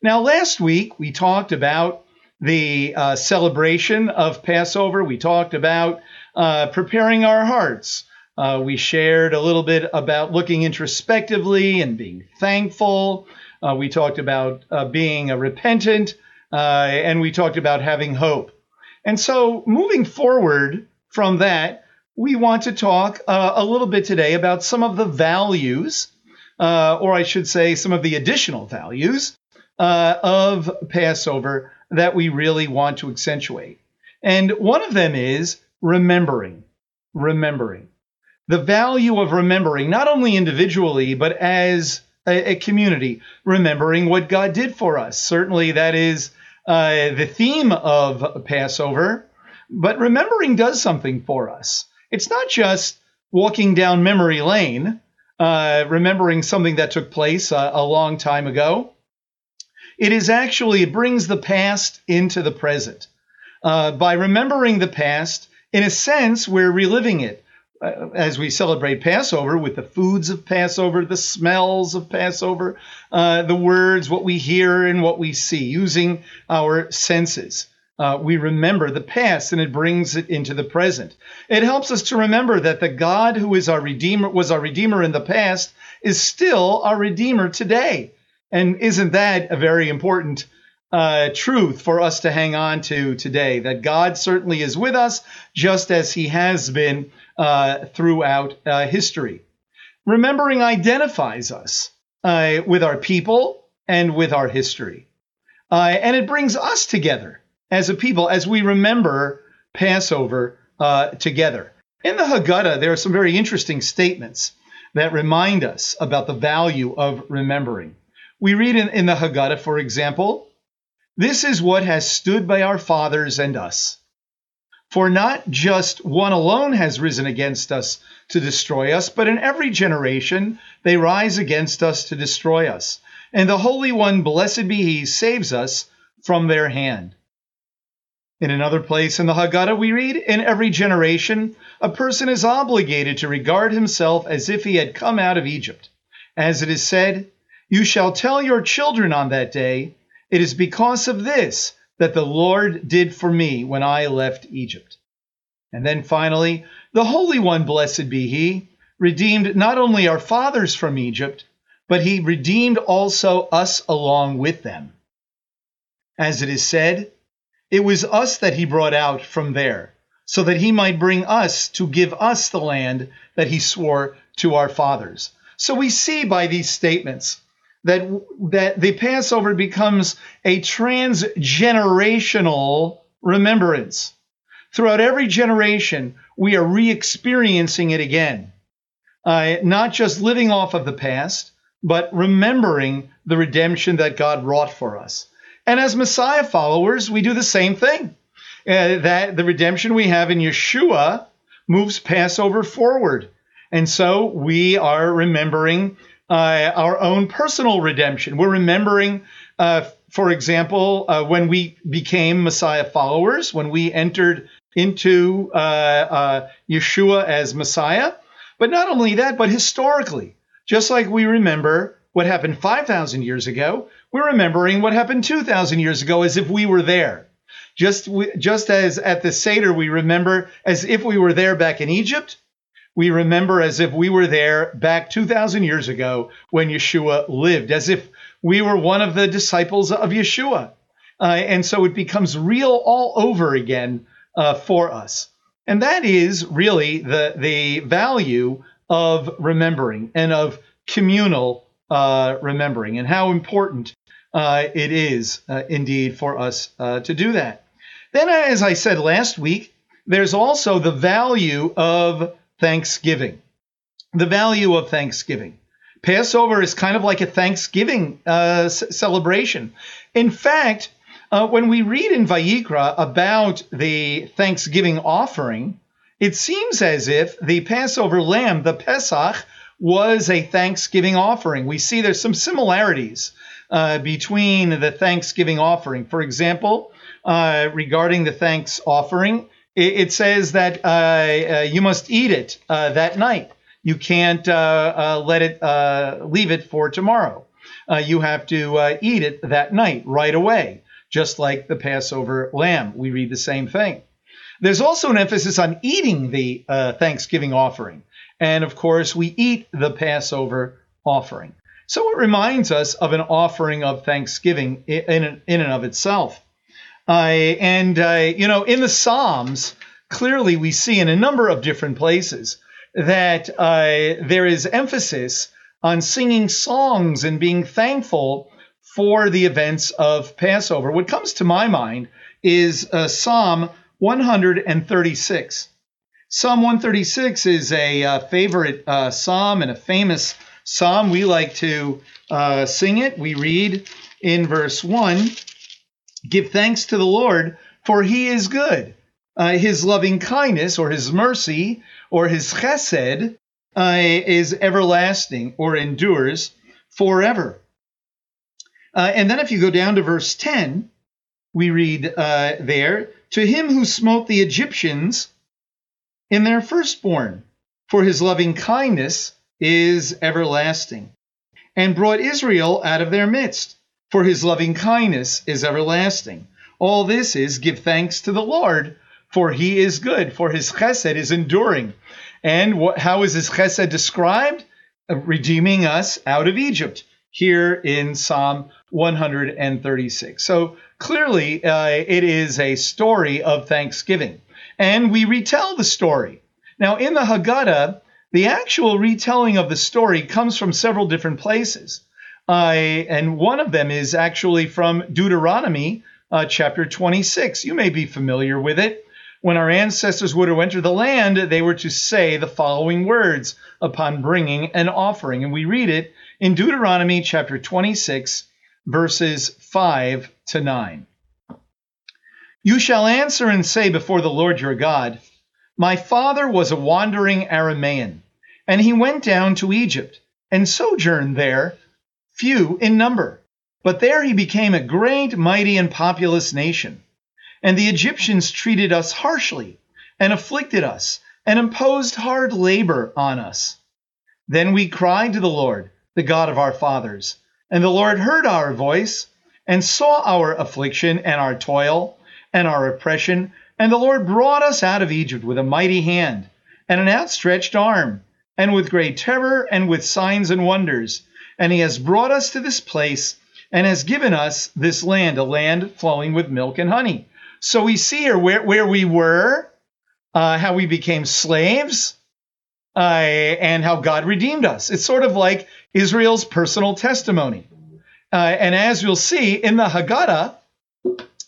Now, last week we talked about the uh, celebration of Passover. We talked about uh, preparing our hearts. Uh, we shared a little bit about looking introspectively and being thankful. Uh, we talked about uh, being a repentant, uh, and we talked about having hope. And so, moving forward from that, we want to talk a little bit today about some of the values, or I should say, some of the additional values of Passover that we really want to accentuate. And one of them is remembering. Remembering. The value of remembering, not only individually, but as a, a community, remembering what God did for us. Certainly, that is uh, the theme of Passover, but remembering does something for us. It's not just walking down memory lane, uh, remembering something that took place uh, a long time ago. It is actually, it brings the past into the present. Uh, by remembering the past, in a sense, we're reliving it. Uh, as we celebrate Passover with the foods of Passover, the smells of Passover, uh, the words, what we hear and what we see, using our senses. Uh, we remember the past and it brings it into the present. It helps us to remember that the God who is our Redeemer, was our Redeemer in the past, is still our Redeemer today. And isn't that a very important uh, truth for us to hang on to today? That God certainly is with us, just as He has been uh, throughout uh, history. Remembering identifies us uh, with our people and with our history. Uh, and it brings us together as a people as we remember Passover uh, together. In the Haggadah, there are some very interesting statements that remind us about the value of remembering. We read in, in the Haggadah, for example, this is what has stood by our fathers and us. For not just one alone has risen against us to destroy us, but in every generation they rise against us to destroy us. And the Holy One, blessed be He, saves us from their hand. In another place in the Haggadah, we read, In every generation, a person is obligated to regard himself as if he had come out of Egypt. As it is said, you shall tell your children on that day, It is because of this that the Lord did for me when I left Egypt. And then finally, the Holy One, blessed be He, redeemed not only our fathers from Egypt, but He redeemed also us along with them. As it is said, It was us that He brought out from there, so that He might bring us to give us the land that He swore to our fathers. So we see by these statements that that the Passover becomes a transgenerational remembrance. Throughout every generation, we are re-experiencing it again. Uh, not just living off of the past, but remembering the redemption that God wrought for us. And as Messiah followers, we do the same thing. Uh, that the redemption we have in Yeshua moves Passover forward. And so we are remembering uh, our own personal redemption. We're remembering, uh, for example, uh, when we became Messiah followers, when we entered into uh, uh, Yeshua as Messiah. But not only that, but historically, just like we remember what happened 5,000 years ago, we're remembering what happened 2,000 years ago as if we were there. Just, just as at the Seder, we remember as if we were there back in Egypt, we remember as if we were there back 2,000 years ago when Yeshua lived, as if we were one of the disciples of Yeshua. Uh, and so it becomes real all over again uh, for us. And that is really the, the value of remembering and of communal uh, remembering and how important uh, it is uh, indeed for us uh, to do that. Then, as I said last week, there's also the value of Thanksgiving. The value of Thanksgiving. Passover is kind of like a Thanksgiving uh, celebration. In fact, uh, when we read in Vayikra about the Thanksgiving offering, it seems as if the Passover lamb, the Pesach, was a Thanksgiving offering. We see there's some similarities uh, between the Thanksgiving offering. For example, uh, regarding the thanks offering, it, says that uh, uh, you must eat it uh, that night. You can't let it leave it for tomorrow. uh, you have to uh, eat it that night, right away, just like the Passover lamb. We read the same thing. There's also an emphasis on eating the uh, Thanksgiving offering. And of course, we eat the Passover offering. So it reminds us of an offering of thanksgiving in, in and of itself. Uh, and, uh, you know, in the Psalms, clearly we see in a number of different places that uh, there is emphasis on singing songs and being thankful for the events of Passover. What comes to my mind is uh, Psalm 136. Psalm 136 is a uh, favorite uh, psalm and a famous psalm. We like to sing it. We read in verse 1 Give thanks to the Lord, for he is good. Uh, his loving kindness or his mercy or his chesed uh, is everlasting or endures forever. Uh, and then if you go down to verse 10, we read uh, there, To him who smote the Egyptians in their firstborn, for his loving kindness is everlasting, and brought Israel out of their midst, for his loving kindness is everlasting. All this is give thanks to the Lord, for he is good, for his chesed is enduring. And what, how is his chesed described? Uh, redeeming us out of Egypt, here in Psalm 136. So clearly, uh, it is a story of thanksgiving. And we retell the story. Now, in the Haggadah, the actual retelling of the story comes from several different places. And one of them is actually from Deuteronomy uh, chapter 26. You may be familiar with it. When our ancestors were to enter the land, they were to say the following words upon bringing an offering. And we read it in Deuteronomy chapter 26, verses 5 to 9. You shall answer and say before the Lord your God, My father was a wandering Aramaean, and he went down to Egypt and sojourned there, few in number. But there he became a great, mighty, and populous nation. And the Egyptians treated us harshly, and afflicted us, and imposed hard labor on us. Then we cried to the Lord, the God of our fathers, and the Lord heard our voice, and saw our affliction and our toil and our oppression. And the Lord brought us out of Egypt with a mighty hand and an outstretched arm, and with great terror and with signs and wonders. And he has brought us to this place and has given us this land, a land flowing with milk and honey. So we see here where, where we were, uh, how we became slaves, uh, and how God redeemed us. It's sort of like Israel's personal testimony. Uh, and as you'll see in the Haggadah,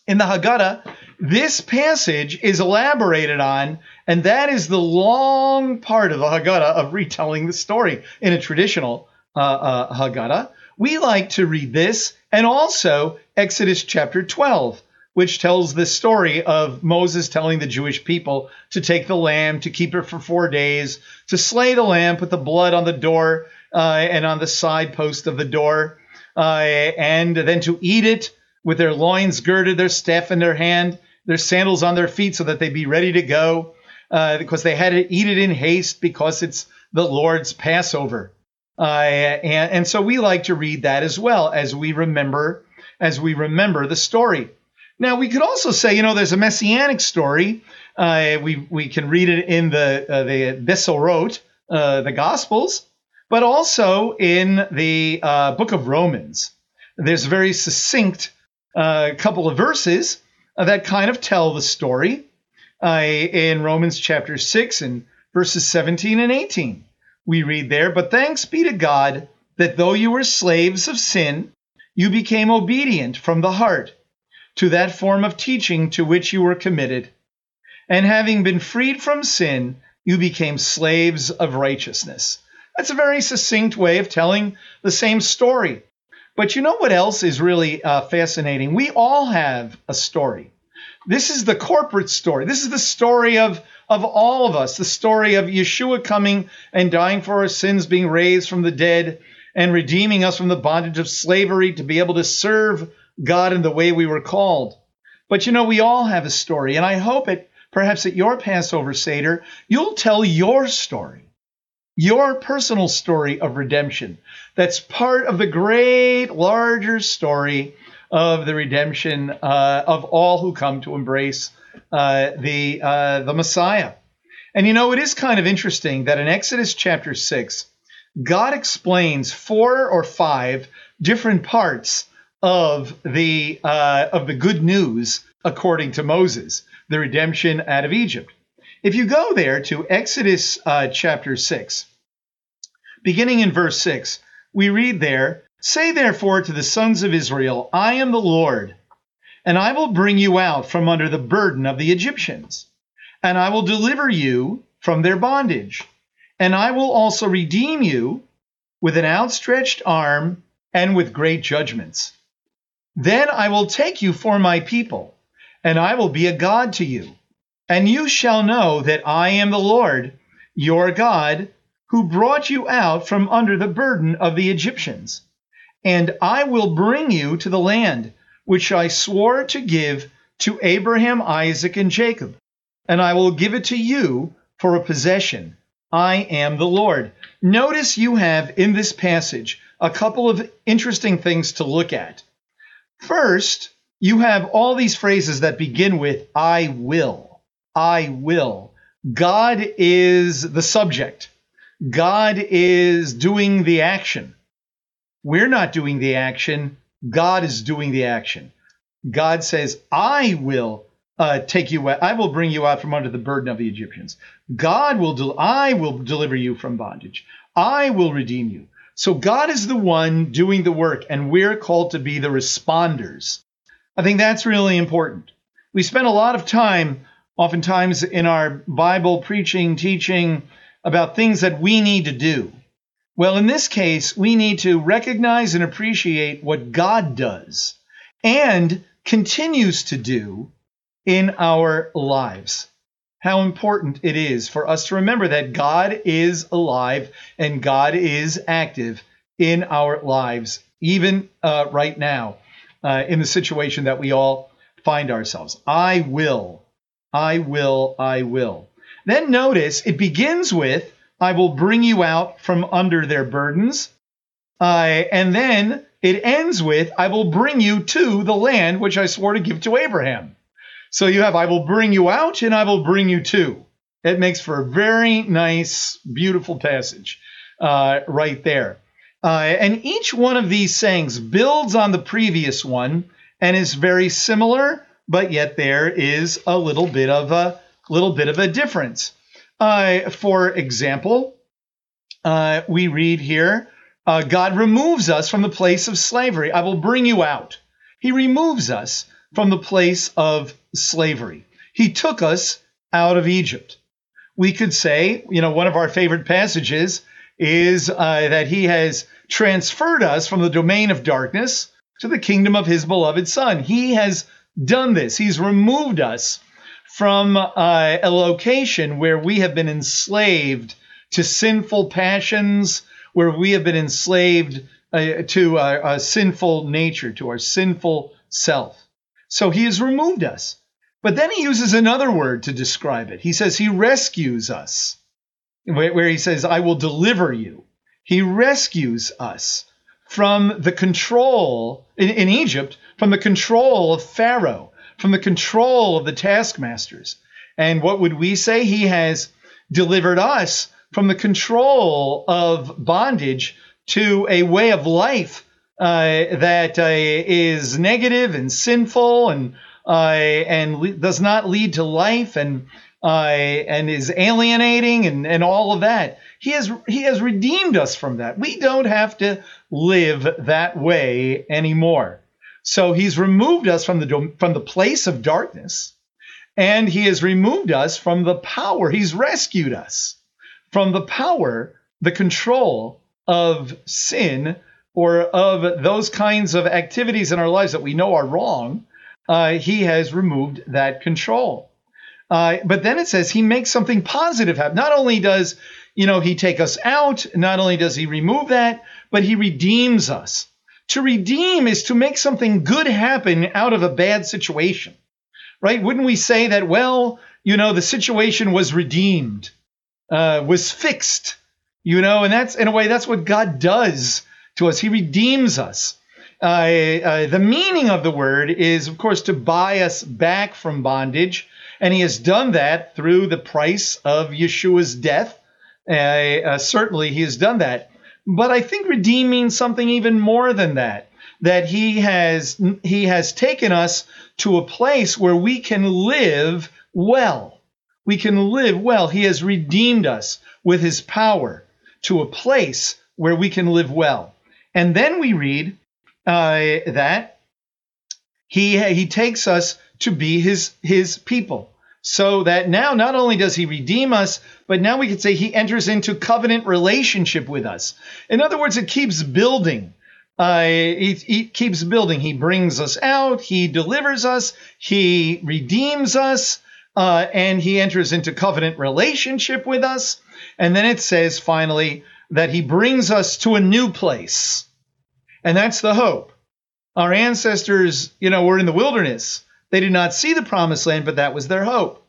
in the Haggadah, this passage is elaborated on, and that is the long part of the Haggadah of retelling the story in a traditional uh, uh, Haggadah. We like to read this and also Exodus chapter 12, which tells the story of Moses telling the Jewish people to take the lamb, to keep it for four days, to slay the lamb, put the blood on the door uh, and on the side post of the door, uh, and then to eat it with their loins girded, their staff in their hand, their sandals on their feet, so that they be ready to go, uh, because they had to eat it in haste because it's the Lord's Passover. Uh, and, and so we like to read that as well as we remember as we remember the story. Now we could also say, you know, there's a messianic story. Uh, we we can read it in the uh, the Besorot, uh, the Gospels, but also in the uh, book of Romans. There's a very succinct a couple of verses that kind of tell the story uh, in Romans chapter 6 and verses 17 and 18. We read there, But thanks be to God that though you were slaves of sin, you became obedient from the heart to that form of teaching to which you were committed. And having been freed from sin, you became slaves of righteousness. That's a very succinct way of telling the same story. But you know what else is really uh, fascinating? We all have a story. This is the corporate story. This is the story of, of all of us, the story of Yeshua coming and dying for our sins, being raised from the dead, and redeeming us from the bondage of slavery to be able to serve God in the way we were called. But you know, we all have a story, and I hope it perhaps at your Passover Seder, you'll tell your story your personal story of redemption. That's part of the great, larger story of the redemption uh, of all who come to embrace uh, the uh, the Messiah. And you know, it is kind of interesting that in Exodus chapter six, God explains four or five different parts of the uh, of the good news according to Moses, the redemption out of Egypt. If you go there to Exodus uh, chapter 6, beginning in verse 6, we read there, Say therefore to the sons of Israel, I am the Lord, and I will bring you out from under the burden of the Egyptians, and I will deliver you from their bondage, and I will also redeem you with an outstretched arm and with great judgments. Then I will take you for my people, and I will be a God to you and you shall know that I am the Lord your God, who brought you out from under the burden of the Egyptians. And I will bring you to the land which I swore to give to Abraham, Isaac, and Jacob, and I will give it to you for a possession. I am the Lord. Notice you have in this passage a couple of interesting things to look at. First, you have all these phrases that begin with I will. I will. God is the subject. God is doing the action. We're not doing the action. God is doing the action. God says, I will uh, take you out. I will bring you out from under the burden of the Egyptians. God will, del- I will deliver you from bondage. I will redeem you. So God is the one doing the work, and we're called to be the responders. I think that's really important. We spend a lot of time oftentimes in our Bible preaching, teaching about things that we need to do. Well, in this case, we need to recognize and appreciate what God does and continues to do in our lives. How important it is for us to remember that God is alive and God is active in our lives, even uh, right now, uh, in the situation that we all find ourselves. I will I will, I will. Then notice it begins with, I will bring you out from under their burdens. Uh, and then it ends with, I will bring you to the land which I swore to give to Abraham. So you have, I will bring you out and I will bring you to. It makes for a very nice, beautiful passage uh, right there. Uh, and each one of these sayings builds on the previous one and is very similar but yet there is a little bit of a little bit of a difference. Uh, for example, uh, we read here, uh, God removes us from the place of slavery. I will bring you out. He removes us from the place of slavery. He took us out of Egypt. We could say, you know, one of our favorite passages is uh, that He has transferred us from the domain of darkness to the kingdom of His beloved Son. He has done this. He's removed us from uh, a location where we have been enslaved to sinful passions, where we have been enslaved uh, to a sinful nature, to our sinful self. So he has removed us. But then he uses another word to describe it. He says he rescues us, where he says, I will deliver you. He rescues us from the control in, in Egypt, from the control of Pharaoh, from the control of the taskmasters. And what would we say? He has delivered us from the control of bondage to a way of life uh, that uh, is negative and sinful and uh, and le- does not lead to life and uh, and is alienating and, and all of that. He has he has redeemed us from that. We don't have to live that way anymore. So he's removed us from the from the place of darkness and he has removed us from the power. He's rescued us from the power, the control of sin or of those kinds of activities in our lives that we know are wrong. Uh, he has removed that control. Uh, but then it says he makes something positive happen. Not only does you know he take us out, not only does he remove that, but he redeems us. To redeem is to make something good happen out of a bad situation, right? Wouldn't we say that, well, you know, the situation was redeemed, uh, was fixed, You know, and that's in a way that's what God does to us. He redeems us. Uh, uh, the meaning of the word is, of course, to buy us back from bondage, and He has done that through the price of Yeshua's death. Uh, uh certainly, He has done that. But I think redeem means something even more than that. That He has He has taken us to a place where we can live well. We can live well. He has redeemed us with His power to a place where we can live well. And then we read uh, that he he takes us to be his his people. So that now not only does he redeem us, but now we could say he enters into covenant relationship with us. In other words, it keeps building. Uh, he keeps building. He brings us out. He delivers us. He redeems us. Uh, and he enters into covenant relationship with us. And then it says finally that he brings us to a new place. And that's the hope. Our ancestors, you know, were in the wilderness. They did not see the promised land, but that was their hope.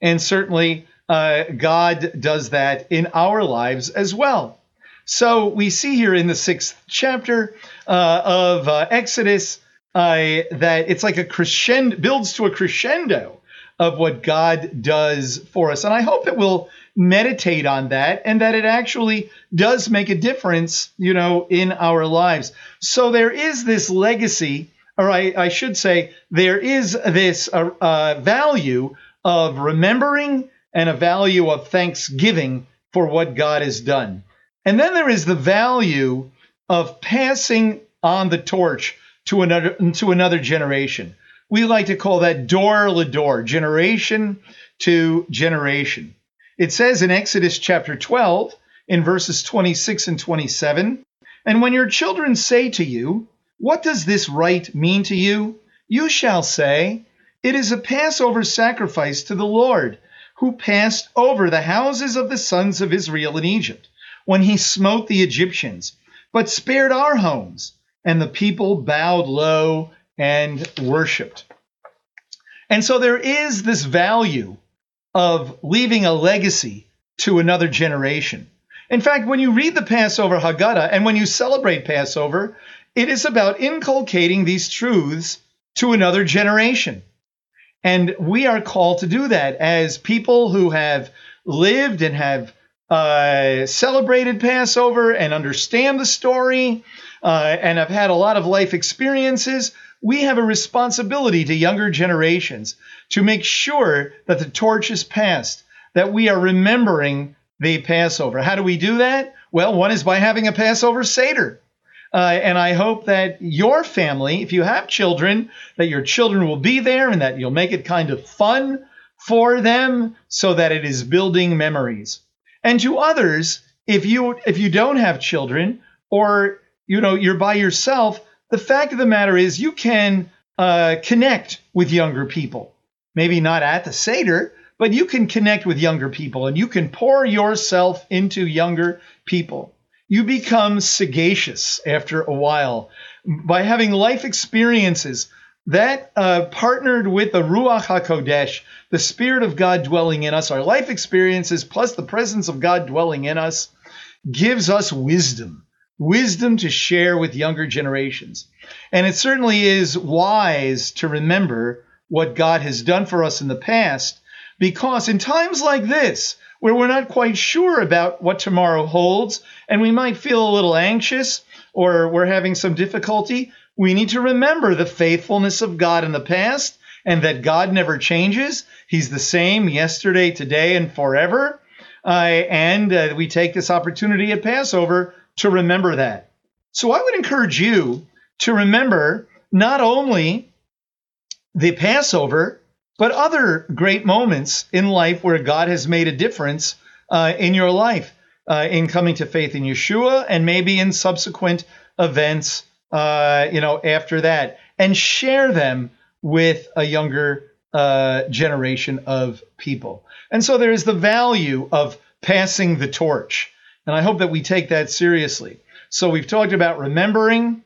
And certainly, uh, God does that in our lives as well. So we see here in the sixth chapter uh, of uh, Exodus uh, that it's like a crescendo, builds to a crescendo of what God does for us. And I hope that we'll meditate on that and that it actually does make a difference, you know, in our lives. So there is this legacy, or I, I should say, there is this uh, uh, value of remembering and a value of thanksgiving for what God has done. And then there is the value of passing on the torch to another to another generation. We like to call that dor le dor, generation to generation. It says in Exodus chapter 12, in verses 26 and 27, and when your children say to you, What does this rite mean to you? You shall say, It is a Passover sacrifice to the Lord, who passed over the houses of the sons of Israel in Egypt, when he smote the Egyptians, but spared our homes. And the people bowed low and worshiped. And so there is this value of leaving a legacy to another generation. In fact, when you read the Passover Haggadah and when you celebrate Passover, it is about inculcating these truths to another generation. And we are called to do that as people who have lived and have uh, celebrated Passover and understand the story uh, and have had a lot of life experiences we have a responsibility to younger generations to make sure that the torch is passed, that we are remembering the Passover. How do we do that? Well, one is by having a Passover Seder. Uh, and I hope that your family, if you have children, that your children will be there and that you'll make it kind of fun for them so that it is building memories. And to others, if you if you don't have children or you know you're by yourself, the fact of the matter is, you can uh, connect with younger people. Maybe not at the Seder, but you can connect with younger people and you can pour yourself into younger people. You become sagacious after a while by having life experiences that uh, partnered with the Ruach HaKodesh, the Spirit of God dwelling in us, our life experiences plus the presence of God dwelling in us, gives us wisdom wisdom to share with younger generations. And it certainly is wise to remember what God has done for us in the past, because in times like this, where we're not quite sure about what tomorrow holds, and we might feel a little anxious or we're having some difficulty, we need to remember the faithfulness of God in the past and that God never changes. He's the same yesterday, today, and forever. Uh, and uh, we take this opportunity at Passover to remember that. So I would encourage you to remember not only the Passover, but other great moments in life where God has made a difference uh, in your life, uh, in coming to faith in Yeshua, and maybe in subsequent events, uh, you know, after that, and share them with a younger uh, generation of people. And so there is the value of passing the torch. And I hope that we take that seriously. So we've talked about remembering,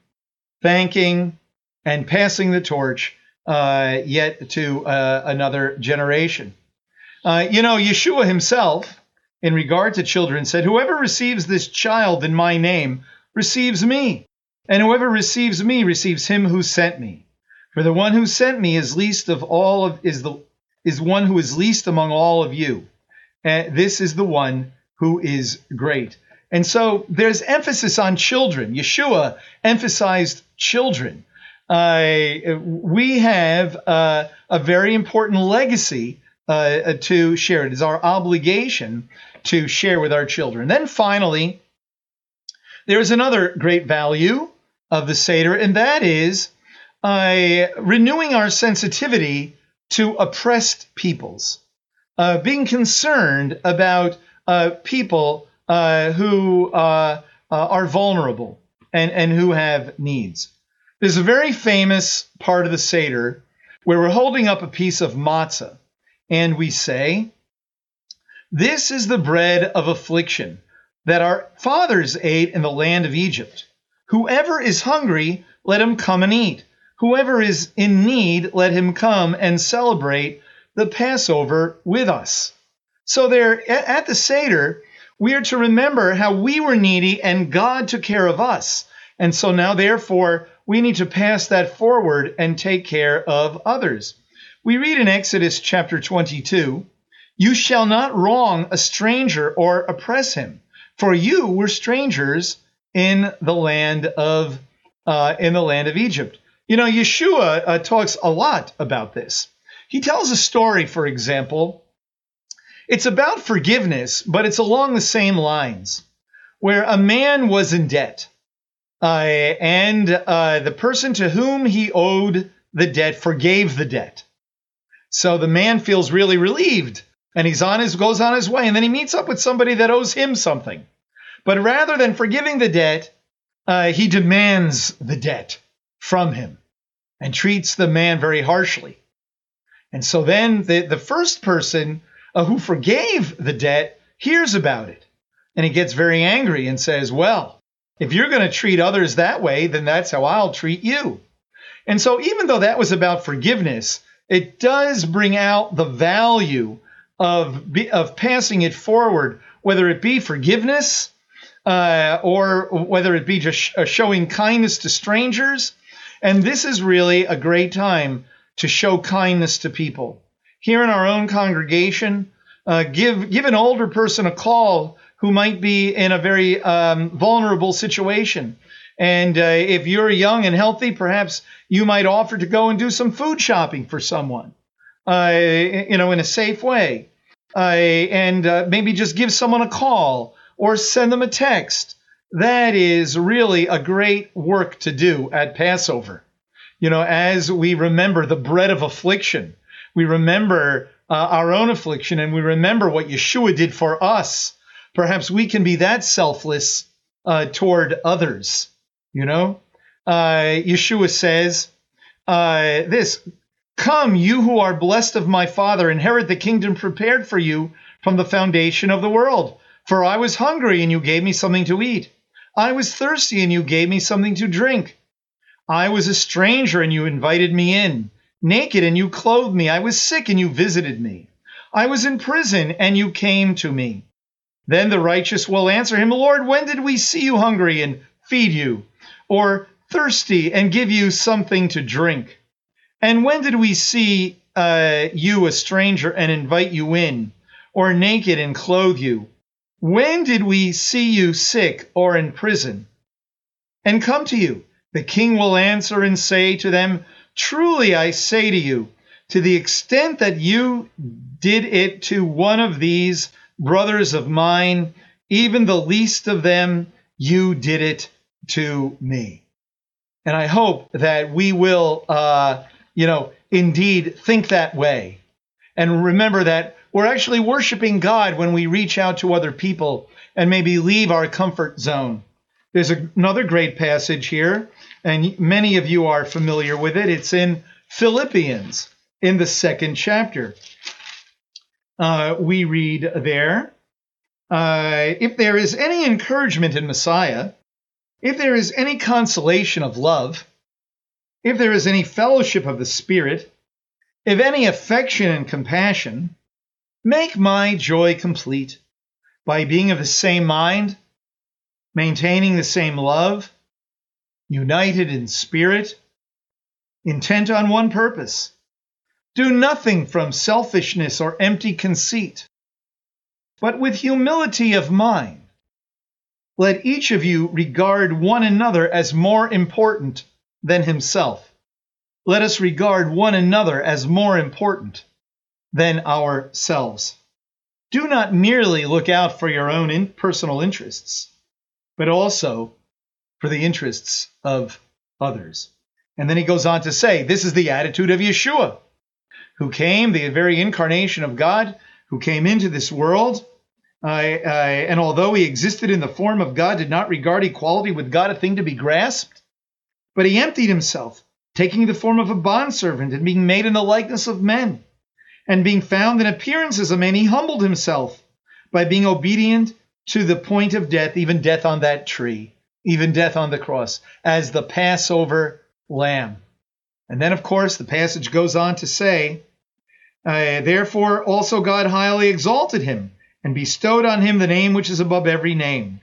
thanking, and passing the torch uh, yet to uh, another generation. Uh, you know, Yeshua himself in regard to children, said, Whoever receives this child in my name receives me, and whoever receives me receives him who sent me. For the one who sent me is least of all of is the is one who is least among all of you. And this is the one who is great. And so there's emphasis on children. Yeshua emphasized children. Uh, we have uh, a very important legacy uh, to share. It is our obligation to share with our children. Then finally, there is another great value of the Seder, and that is uh, renewing our sensitivity to oppressed peoples, uh, being concerned about uh, people who are vulnerable and, and who have needs. There's a very famous part of the Seder where we're holding up a piece of matzah and we say, This is the bread of affliction that our fathers ate in the land of Egypt. Whoever is hungry, let him come and eat. Whoever is in need, let him come and celebrate the Passover with us. So, there at the Seder, we are to remember how we were needy and God took care of us. And so now, therefore, we need to pass that forward and take care of others. We read in Exodus chapter 22 You shall not wrong a stranger or oppress him, for you were strangers in the land of uh, in the land of Egypt. You know, Yeshua uh, talks a lot about this. He tells a story, for example. It's about forgiveness, but it's along the same lines, where a man was in debt, and uh, the person to whom he owed the debt forgave the debt. So the man feels really relieved and he's on his goes on his way and then he meets up with somebody that owes him something. But rather than forgiving the debt, uh, he demands the debt from him and treats the man very harshly. And so then the, the first person uh, who forgave the debt hears about it and he gets very angry and says, Well, if you're going to treat others that way, then that's how I'll treat you. And so, even though that was about forgiveness, it does bring out the value of of passing it forward, whether it be forgiveness uh, or whether it be just uh, showing kindness to strangers. And this is really a great time to show kindness to people. Here in our own congregation, uh, give give an older person a call who might be in a very um, vulnerable situation. And uh, if you're young and healthy, perhaps you might offer to go and do some food shopping for someone, uh, you know, in a safe way. Uh, and uh, maybe just give someone a call or send them a text. That is really a great work to do at Passover. You know, as we remember the bread of affliction, we remember uh, our own affliction and we remember what Yeshua did for us. Perhaps we can be that selfless uh, toward others. You know, uh, Yeshua says uh, this Come, you who are blessed of my Father, inherit the kingdom prepared for you from the foundation of the world. For I was hungry, and you gave me something to eat. I was thirsty, and you gave me something to drink. I was a stranger, and you invited me in. Naked, and you clothed me. I was sick, and you visited me. I was in prison, and you came to me. Then the righteous will answer him, Lord, when did we see you hungry and feed you? or thirsty and give you something to drink? And when did we see uh, you a stranger and invite you in, or naked and clothe you? When did we see you sick or in prison and come to you? The king will answer and say to them, Truly I say to you, to the extent that you did it to one of these brothers of mine, even the least of them, you did it to me. And I hope that we will, uh, you know, indeed think that way. And remember that we're actually worshiping God when we reach out to other people and maybe leave our comfort zone. There's another great passage here, and many of you are familiar with it. It's in Philippians in the second chapter. Uh, we read there uh, If there is any encouragement in Messiah, if there is any consolation of love, if there is any fellowship of the Spirit, if any affection and compassion, make my joy complete by being of the same mind, maintaining the same love, united in spirit, intent on one purpose. Do nothing from selfishness or empty conceit, but with humility of mind. Let each of you regard one another as more important than himself. Let us regard one another as more important than ourselves. Do not merely look out for your own in personal interests, but also for the interests of others. And then he goes on to say, This is the attitude of Yeshua, who came, the very incarnation of God, who came into this world. And although he existed in the form of God, did not regard equality with God a thing to be grasped, but he emptied himself, taking the form of a bondservant and being made in the likeness of men. And being found in appearance as a man, he humbled himself by being obedient to the point of death, even death on that tree, even death on the cross, as the Passover lamb. And then, of course, the passage goes on to say, uh, Therefore also God highly exalted him and bestowed on him the name which is above every name,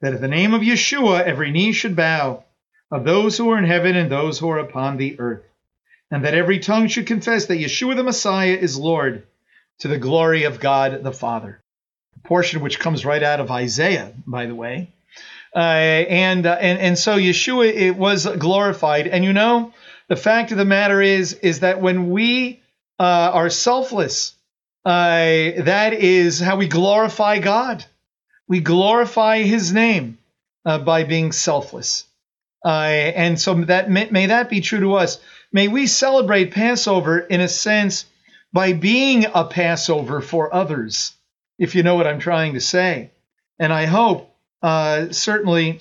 that at the name of Yeshua every knee should bow, of those who are in heaven and those who are upon the earth, and that every tongue should confess that Yeshua the Messiah is Lord, to the glory of God the Father. A portion which comes right out of Isaiah, by the way. Uh, and, uh, and and so Yeshua it was glorified. And you know, the fact of the matter is is that when we uh, are selfless, uh, that is how we glorify God. We glorify His name uh, by being selfless. Uh, and so that may, may that be true to us. May we celebrate Passover in a sense by being a Passover for others, if you know what I'm trying to say. And I hope uh, certainly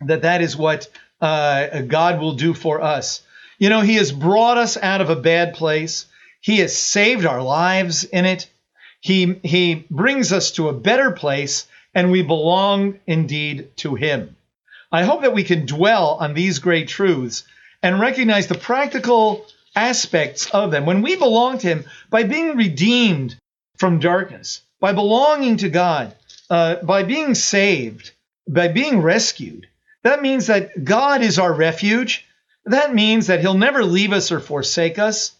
that that is what uh, God will do for us. You know, He has brought us out of a bad place. He has saved our lives in it. He, he brings us to a better place, and we belong indeed to Him. I hope that we can dwell on these great truths and recognize the practical aspects of them. When we belong to Him, by being redeemed from darkness, by belonging to God, uh, by being saved, by being rescued, that means that God is our refuge. That means that He'll never leave us or forsake us.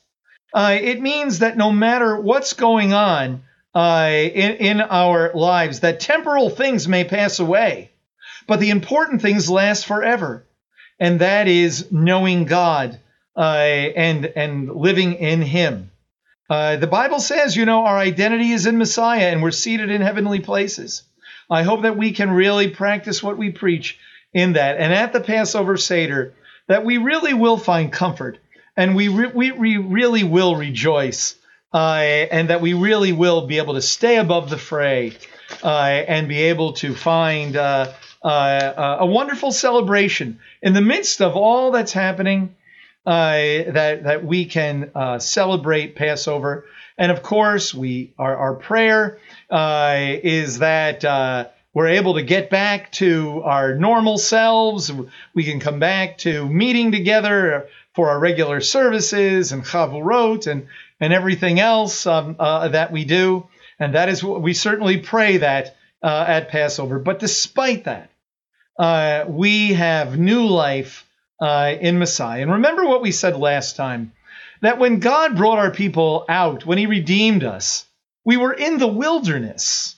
Uh, it means that no matter what's going on uh, in, in our lives, that temporal things may pass away, but the important things last forever. And that is knowing God uh, and, and living in Him. Uh, the Bible says, you know, our identity is in Messiah and we're seated in heavenly places. I hope that we can really practice what we preach in that. And at the Passover Seder, that we really will find comfort and we, re- we, we really will rejoice uh, and that we really will be able to stay above the fray uh, and be able to find uh, uh a wonderful celebration in the midst of all that's happening uh, that that we can uh, celebrate Passover. And of course, we our, our prayer uh, is that uh, we're able to get back to our normal selves. We can come back to meeting together for our regular services and chavurot and and everything else um, uh, that we do. And that is what we certainly pray that uh, at Passover. But despite that, we have new life uh, in Messiah. And remember what we said last time that when God brought our people out, when He redeemed us, we were in the wilderness.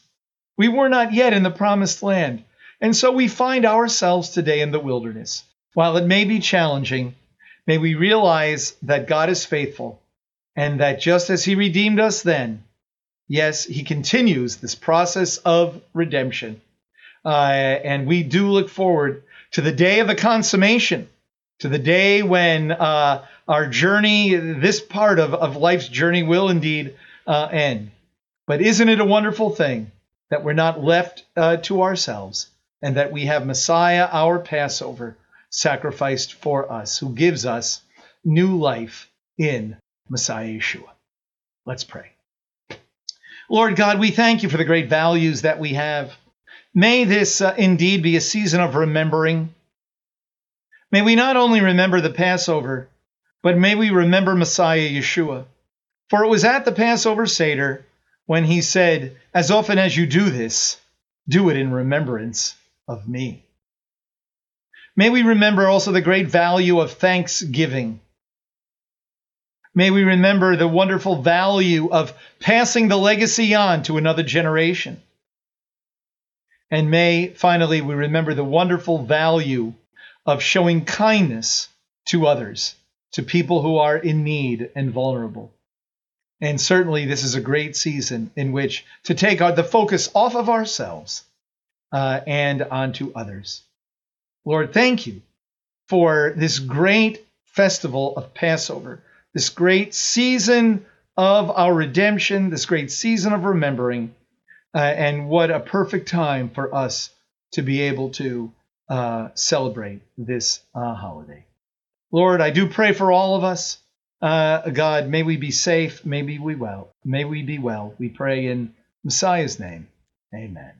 We were not yet in the promised land. And so we find ourselves today in the wilderness. While it may be challenging, may we realize that God is faithful and that just as He redeemed us then, yes, He continues this process of redemption. Uh, and we do look forward to the day of the consummation to the day when uh, our journey, this part of, of life's journey, will indeed uh, end. But isn't it a wonderful thing that we're not left uh, to ourselves and that we have Messiah, our Passover, sacrificed for us, who gives us new life in Messiah Yeshua? Let's pray. Lord God, we thank you for the great values that we have. May this uh, indeed be a season of remembering May we not only remember the Passover, but may we remember Messiah Yeshua. For it was at the Passover Seder when he said, As often as you do this do it in remembrance of me. May we remember also the great value of thanksgiving. May we remember the wonderful value of passing the legacy on to another generation. And may, finally, we remember the wonderful value of showing kindness to others, to people who are in need and vulnerable. And certainly, this is a great season in which to take the focus off of ourselves uh, and onto others. Lord, thank you for this great festival of Passover, this great season of our redemption, this great season of remembering. Uh, and what a perfect time for us to be able to uh, celebrate this uh, holiday. Lord, I do pray for all of us. Uh, God, may we be safe. May we well. May we be well. We pray in Messiah's name. Amen.